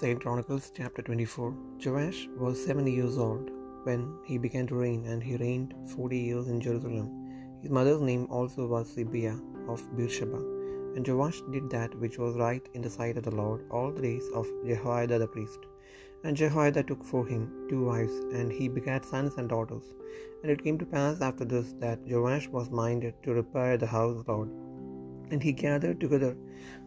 2 Chronicles chapter 24 Joash was seventy years old when he began to reign, and he reigned forty years in Jerusalem. His mother's name also was Zibiah of Beersheba. And Joash did that which was right in the sight of the Lord all the days of Jehoiada the priest. And Jehoiada took for him two wives, and he begat sons and daughters. And it came to pass after this that Joash was minded to repair the house of the Lord and he gathered together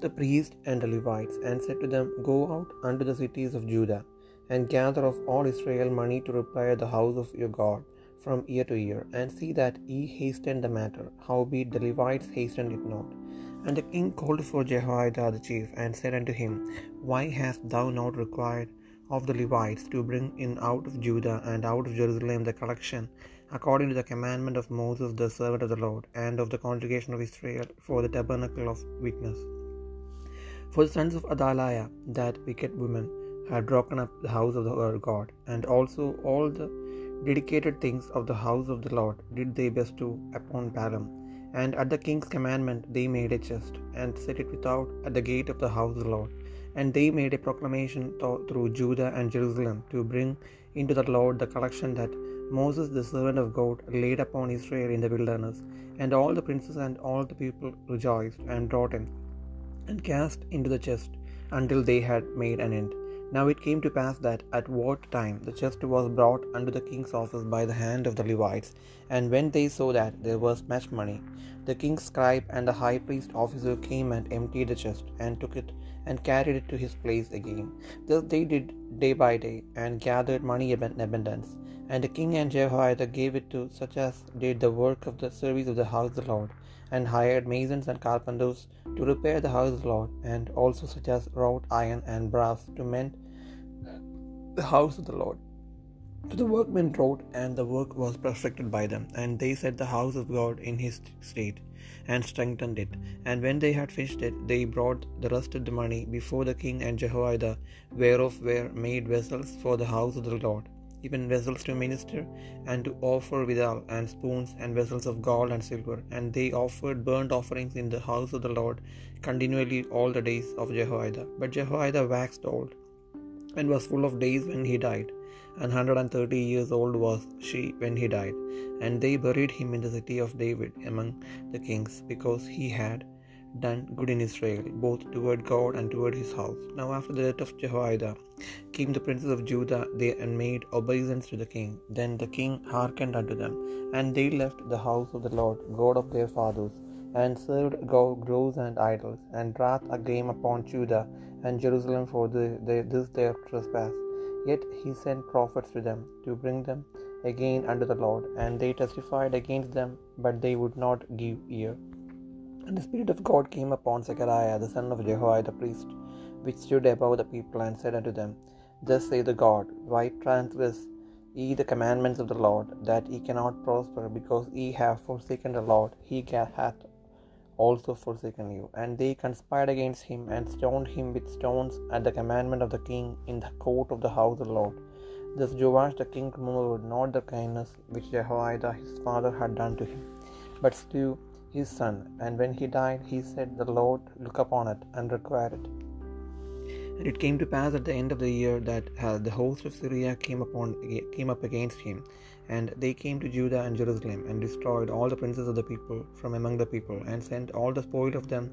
the priests and the Levites, and said to them, Go out unto the cities of Judah, and gather of all Israel money to repair the house of your God from year to year, and see that ye hasten the matter. Howbeit the Levites hastened it not. And the king called for Jehoiada the chief, and said unto him, Why hast thou not required of the Levites to bring in out of Judah and out of Jerusalem the collection according to the commandment of Moses the servant of the Lord, and of the congregation of Israel for the tabernacle of witness. For the sons of Athaliah, that wicked woman, had broken up the house of the Lord God, and also all the dedicated things of the house of the Lord did they bestow upon Baalim. And at the king's commandment they made a chest, and set it without at the gate of the house of the Lord. And they made a proclamation through Judah and Jerusalem to bring into the Lord the collection that Moses the servant of God laid upon Israel in the wilderness, and all the princes and all the people rejoiced and brought in, and cast into the chest until they had made an end. Now it came to pass that at what time the chest was brought unto the king's office by the hand of the Levites, and when they saw that there was much money, the king's scribe and the high priest officer came and emptied the chest, and took it and carried it to his place again. Thus they did day by day, and gathered money in abundance. And the king and Jehoiada gave it to such as did the work of the service of the house of the Lord, and hired masons and carpenters to repair the house of the Lord, and also such as wrought iron and brass to mend the house of the Lord. To the workmen wrought, and the work was perfected by them, and they set the house of God in his state, and strengthened it. And when they had finished it, they brought the rest of the money before the king and Jehoiada, whereof were made vessels for the house of the Lord even vessels to minister, and to offer withal, and spoons, and vessels of gold and silver. And they offered burnt offerings in the house of the Lord continually all the days of Jehoiada. But Jehoiada waxed old, and was full of days when he died. And hundred and thirty years old was she when he died. And they buried him in the city of David among the kings, because he had done good in Israel, both toward God and toward his house. Now after the death of Jehoiada came the princes of Judah, they and made obeisance to the king. Then the king hearkened unto them, and they left the house of the Lord, God of their fathers, and served groves and idols, and wrath came upon Judah and Jerusalem for the, the, this their trespass. Yet he sent prophets to them to bring them again unto the Lord, and they testified against them, but they would not give ear. And the Spirit of God came upon Zechariah the son of Jehoiada the priest, which stood above the people, and said unto them, Thus saith the God, Why transgress ye the commandments of the Lord, that ye cannot prosper, because ye have forsaken the Lord, he hath also forsaken you. And they conspired against him, and stoned him with stones at the commandment of the king in the court of the house of the Lord. Thus Joash the king remembered not the kindness which Jehoiada his father had done to him, but slew his son. And when he died, he said, The Lord look upon it and require it. And it came to pass at the end of the year that uh, the host of Syria came upon came up against him, and they came to Judah and Jerusalem, and destroyed all the princes of the people from among the people, and sent all the spoil of them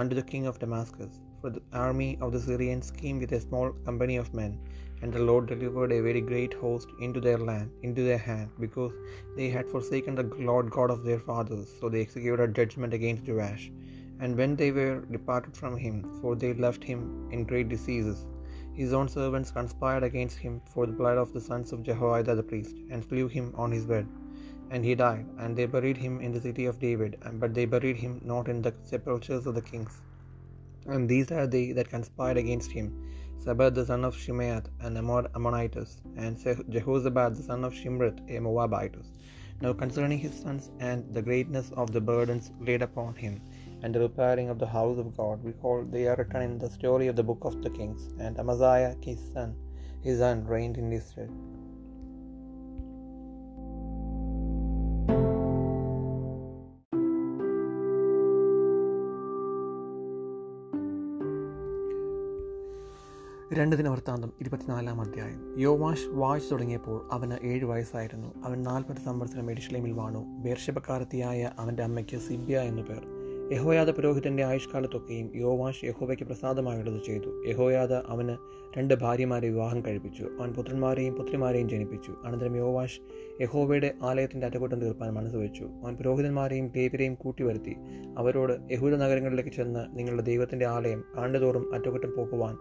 unto the king of Damascus. For the army of the Syrians came with a small company of men, and the Lord delivered a very great host into their land, into their hand, because they had forsaken the Lord God of their fathers. So they executed judgment against Joash. And when they were departed from him, for they left him in great diseases, his own servants conspired against him for the blood of the sons of Jehoiada the priest, and slew him on his bed. And he died, and they buried him in the city of David, but they buried him not in the sepulchres of the kings. And these are they that conspired against him Zabad the son of Shimeath, an Ammonitess, and Jehozabad the son of Shimrith, a Moabitess. Now concerning his sons and the greatness of the burdens laid upon him, and the repairing of the house of God, we call they are written in the story of the book of the kings. And Amaziah his son, his son reigned in Israel. രണ്ട് ദിന വൃത്താന്തം ഇരുപത്തിനാലാം അധ്യായം യോവാഷ് വാഴ്ച തുടങ്ങിയപ്പോൾ അവന് ഏഴ് വയസ്സായിരുന്നു അവൻ നാൽപ്പത് സംവത്സരം എഡിഷ്ലേമിൽ വാണു ബേർഷബക്കാരത്തിയായ അവന്റെ അമ്മയ്ക്ക് സിബ്യ എന്നു പേർ യഹോയാദ പുരോഹിതന്റെ ആയുഷ്കാലത്തൊക്കെയും യോവാഷ് യഹോവയ്ക്ക് പ്രസാദമായുള്ളത് ചെയ്തു. യഹോയാദ അവന് രണ്ട് ഭാര്യമാരെ വിവാഹം കഴിപ്പിച്ചു. അവൻ പുത്രന്മാരെയും പുത്രിമാരെയും ജനിപ്പിച്ചു. അനന്തരം യോവാഷ് യഹോവയുടെ ആലയത്തിന്റെ അറ്റകുറ്റം തീർപ്പാൻ മനസ്സ് വെച്ചു. അവൻ പുരോഹിതന്മാരെയും ലേവരെയും കൂട്ടിവരുത്തി അവരോട് യഹൂദ നഗരങ്ങളിലേക്ക് ചെന്ന് നിങ്ങളുടെ ദൈവത്തിന്റെ ആലയം ആണ്ടുതോറും അറ്റകുറ്റം പോക്കുവാൻ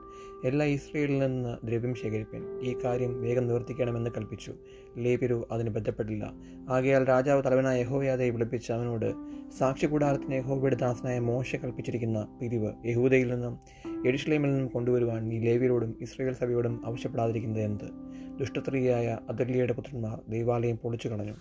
എല്ലാ ഇസ്രയേലിൽ നിന്ന് ദ്രവ്യം ശേഖരിപ്പൻ. ഈ കാര്യം വേഗം നിവർത്തിക്കണമെന്ന് കൽപ്പിച്ചു. ലേബിരു അതിന് ബന്ധപ്പെട്ടില്ല ആകയാൽ രാജാവ് തലവനായ യഹോയാദയെ വിളിപ്പിച്ച് അവനോട് സാക്ഷി കൂടാരത്തിന് യഹോവയുടെ ദാസനായ മോശ കൽപ്പിച്ചിരിക്കുന്ന പിരിവ് യഹൂദയിൽ നിന്നും എഡിഷ്ലേമിൽ നിന്നും കൊണ്ടുവരുവാൻ നീ ലേവ്യരോടും ഇസ്രയേൽ സഭയോടും ആവശ്യപ്പെടാതിരിക്കുന്നത് എന്ത്? ദുഷ്ടസ്ത്രീയായ അതല്യയുടെ പുത്രന്മാർ ദൈവാലയം പൊളിച്ചു കളഞ്ഞു.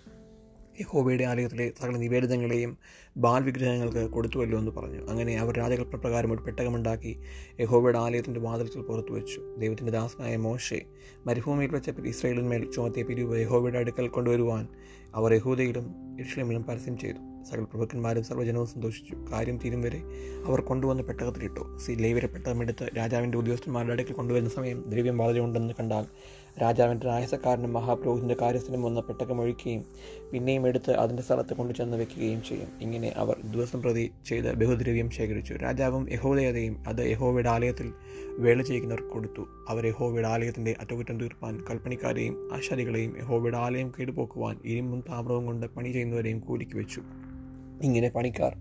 യഹോബയുടെ ആലയത്തിലെ സകല നിവേദിതങ്ങളെയും ബാൽ വിഗ്രഹങ്ങൾക്ക് കൊടുത്തുവല്ലോ എന്ന് പറഞ്ഞു. അങ്ങനെ അവർ രാജകൽപ്പ പ്രകാരം ഒരു പെട്ടകമുണ്ടാക്കി യഹോബയുടെ ആലയത്തിന്റെ വാതിൽക്കൽ പുറത്തു വെച്ചു. ദൈവത്തിന്റെ ദാസനായ മോശെ മരുഭൂമിയിൽ വെച്ച ഇസ്രയേലിന്മേൽ ചുമത്തിയ പിരിവ് യഹോബയുടെ അടുക്കൽ കൊണ്ടുവരുവാൻ അവർ യഹൂദയിലും ഇഷ്ലമിലും പരസ്യം ചെയ്തു. സകല പ്രഭുക്കന്മാരും സർവജനവും സന്തോഷിച്ചു. കാര്യം തീരും വരെ അവർ കൊണ്ടുവന്ന പെട്ടകത്തിലിട്ടു സി ലേവരെ പെട്ടകമെടുത്ത് രാജാവിന്റെ ഉദ്യോഗസ്ഥന്മാരുടെ അടുക്കൽ കൊണ്ടുവരുന്ന സമയം ദ്രവ്യം വളരെ ഉണ്ടെന്ന് കണ്ടാൽ രാജാവിന്റെ രായസക്കാരനും മഹാപ്രഭുവിന്റെ കാര്യസ്ഥനും വന്ന പെട്ടകം ഒഴിക്കുകയും പിന്നെയും എടുത്ത് അതിന്റെ സ്ഥലത്ത് കൊണ്ടുചെന്ന് വെക്കുകയും ചെയ്യും. ഇങ്ങനെ അവർ ദിവസം പ്രതി ചെയ്ത് ബഹുദ്രവ്യം ശേഖരിച്ചു. രാജാവും യഹോദയതയും അത് യഹോവയുടെ ആലയത്തിൽ വേല ചെയ്യുന്നവർക്ക് കൊടുത്തു. അവർ യഹോവയുടെ ആലയത്തിന്റെ അറ്റകുറ്റം തീർപ്പാൻ കൽപ്പണിക്കാരെയും ആശാരികളെയും യഹോവയുടെ ആലയം കേടുപോക്കുവാൻ ഇരുമ്പും താമ്രവും കൊണ്ട് പണി ചെയ്യുന്നവരെയും കൂലിക്ക് വെച്ചു. ഇങ്ങനെ പണിക്കാർ.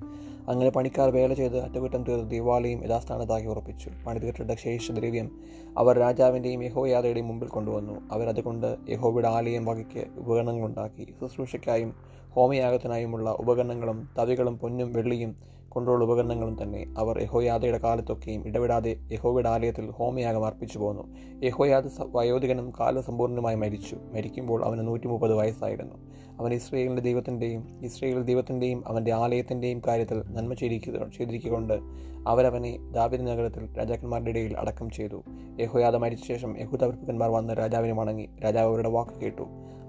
അങ്ങനെ പണിക്കാർ വേല ചെയ്ത് അറ്റകുറ്റം തീർത്ത് ദിവാളിയും യഥാസ്ഥാനത്താക്കി ഉറപ്പിച്ചു. പണി തീർത്തിട്ട ശേഷദ്രവ്യം അവർ രാജാവിന്റെയും യഹോയാതയുടെയും മുമ്പിൽ കൊണ്ടുവന്നു. അവരതുകൊണ്ട് യഹോവയുടെ ആലയം വകയ്ക്ക് ഉപകരണങ്ങളുണ്ടാക്കി. ശുശ്രൂഷയ്ക്കായും ഹോമയാഗത്തിനായുമുള്ള ഉപകരണങ്ങളും തവികളും പൊന്നും വെള്ളിയും കൊണ്ടുള്ള ഉപകരണങ്ങളും തന്നെ അവർ യഹോയാദയുടെ കാലത്തൊക്കെയും ഇടവിടാതെ യഹോയുടെ ആലയത്തിൽ ഹോമയാഗം അർപ്പിച്ചു പോന്നു. യഹോയാദ വയോധികനും കാലസമ്പൂർണമായി മരിച്ചു. മരിക്കുമ്പോൾ അവന് നൂറ്റി മുപ്പത് വയസ്സായിരുന്നു. അവൻ ഇസ്രയേലിന്റെ ദൈവത്തിന്റെയും ഇസ്രയേൽ ദൈവത്തിന്റെയും അവന്റെ ആലയത്തിന്റെയും കാര്യത്തിൽ നന്മ ചെയ്തിരിക്കുക ചെയ്തിരിക്കൊണ്ട് അവരവനെ ദാവിദ് നഗരത്തിൽ രാജാക്കന്മാരുടെ ഇടയിൽ അടക്കം ചെയ്തു. യഹോയാദ മരിച്ച ശേഷം യഹൂദ പ്രഭുക്കന്മാർ വന്ന് രാജാവിനെ വണങ്ങി. രാജാവ് അവരുടെ വാക്ക് കേട്ടു.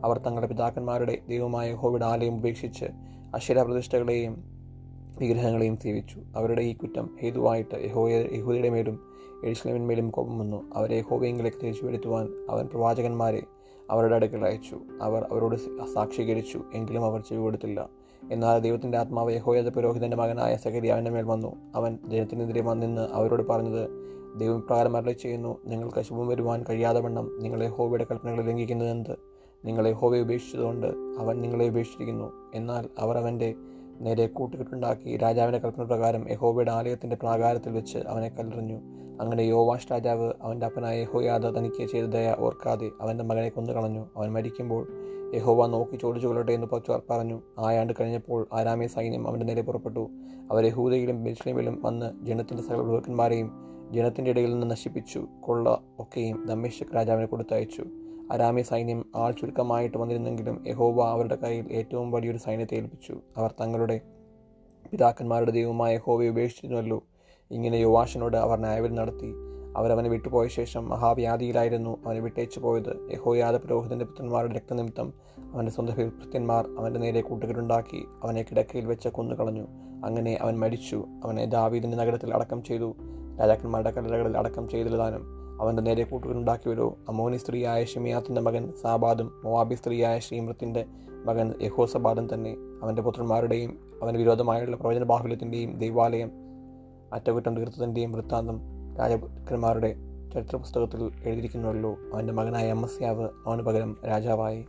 അവർ തങ്ങളുടെ പിതാക്കന്മാരുടെ ദൈവമായ യഹോയുടെ ആലയം ഉപേക്ഷിച്ച് അശ്വര പ്രതിഷ്ഠകളെയും വിഗ്രഹങ്ങളെയും സേവിച്ചു. അവരുടെ ഈ കുറ്റം ഹേതുവായിട്ട് യഹോയ യഹൂദയുടെ മേലും എഴുസ്ലമിന്മേലും കോപം വന്നു. അവരെ യഹോബയെങ്കിലേക്ക് തിരിച്ചു വരുത്തുവാൻ അവൻ പ്രവാചകന്മാരെ അവരുടെ അടുക്കൽ അയച്ചു. അവർ അവരോട് സാക്ഷീകരിച്ചു എങ്കിലും അവർ ചെവി കൊടുത്തില്ല. എന്നാൽ ദൈവത്തിന്റെ ആത്മാവ് യഹോയത പുരോഹിതന്റെ മകനായ സകരിയാവിന്റെ മേൽ വന്നു. അവൻ ജനത്തിനെതിരെ വന്നിന്ന് അവരോട് പറഞ്ഞത് ദൈവം പ്രകാരം അരളി ചെയ്യുന്നു നിങ്ങൾക്ക് ശുഭം വരുവാൻ കഴിയാതെ വണ്ണം നിങ്ങൾ യഹോബയുടെ കൽപ്പനകൾ ലംഘിക്കുന്നതെന്ത്? നിങ്ങൾ യഹോവയെ ഉപേക്ഷിച്ചതുകൊണ്ട് അവൻ നിങ്ങളെ ഉപേക്ഷിച്ചിരിക്കുന്നു. എന്നാൽ അവർ അവന്റെ നേരെ കൂട്ടുകെട്ടുണ്ടാക്കി രാജാവിന്റെ കൽപ്പന പ്രകാരം യഹോബയുടെ ആലയത്തിന്റെ പ്രാകാരത്തിൽ വെച്ച് അവനെ കല്ലെറിഞ്ഞു. അങ്ങനെ യോവാഷ് രാജാവ് അവന്റെ അപ്പനായ യഹോയാദ തനിക്ക് ചെയ്ത ദയ ഓർക്കാതെ അവന്റെ മകനെ കൊന്നു കളഞ്ഞു അവൻ മരിക്കുമ്പോൾ യഹോവ നോക്കി ചോദിച്ചു കൊള്ളട്ടെ എന്ന് പച്ചുവാർ പറഞ്ഞു. ആയാണ്ട് കഴിഞ്ഞപ്പോൾ ആരാമേ സൈന്യം അവന്റെ നേരെ പുറപ്പെട്ടു. അവർ യഹൂദയിലും ബെസ്ലിമിലും വന്ന് ജനത്തിന്റെ സകല പ്രഭുക്കന്മാരെയും ജനത്തിന്റെ ഇടയിൽ നിന്ന് നശിപ്പിച്ചു കൊള്ള ഒക്കെയും ദമ്മേശക് രാജാവിനെ കൊടുത്തയച്ചു. അരാമി സൈന്യം ആൾ ചുരുക്കമായിട്ട് വന്നിരുന്നെങ്കിലും യഹോവ അവരുടെ കയ്യിൽ ഏറ്റവും വലിയൊരു സൈന്യത്തെ ഏൽപ്പിച്ചു. അവർ തങ്ങളുടെ പിതാക്കന്മാരുടെ ദൈവമായ യഹോവയെ ഉപേക്ഷിച്ചിരുന്നല്ലോ. ഇങ്ങനെ യുവാഷിനോട് അവർ ന്യായവിധി നടത്തി. അവരവനെ വിട്ടുപോയ ശേഷം മഹാവ്യാധിയിലായിരുന്നു അവനെ വിട്ടേച്ചു പോയത്. യഹോയാദ പുരോഹിതന്റെ പുത്രന്മാരുടെ രക്തനിമിത്തം അവന്റെ സ്വന്തം ഭൃത്യന്മാർ അവന്റെ നേരെ കൂട്ടുകെട്ടുണ്ടാക്കി അവനെ കിടക്കയിൽ വെച്ച് കൊന്നുകളഞ്ഞു. അങ്ങനെ അവൻ മരിച്ചു. അവനെ ദാവീദിന്റെ നഗരത്തിൽ അടക്കം ചെയ്തു. രാജാക്കന്മാരുടെ കല്ലറകളിൽ അടക്കം ചെയ്തിരുതാനും അവന്റെ നേരെ കൂട്ടുകെട്ടുണ്ടാക്കിയവരോ അമോനി സ്ത്രീയായ ഷിമിയാത്തിന്റെ മകൻ സാബാദും മൊവാബി സ്ത്രീയായ ശ്രീമൃത്തിന്റെ മകൻ യഹോസബാദും തന്നെ അവന്റെ പുത്രന്മാരുടെയും അവന് വിരോധമായുള്ള പ്രവചന ബാഹുല്യത്തിന്റെയും ദൈവാലയം അറ്റകുറ്റം തീർത്തതിന്റെയും വൃത്താന്തം രാജപുത്രന്മാരുടെ ചരിത്ര പുസ്തകത്തിൽ എഴുതിയിരിക്കുന്നുവല്ലോ. അവന്റെ മകനായ അമ്മസ്യാവ് അവന് പകരം രാജാവായി.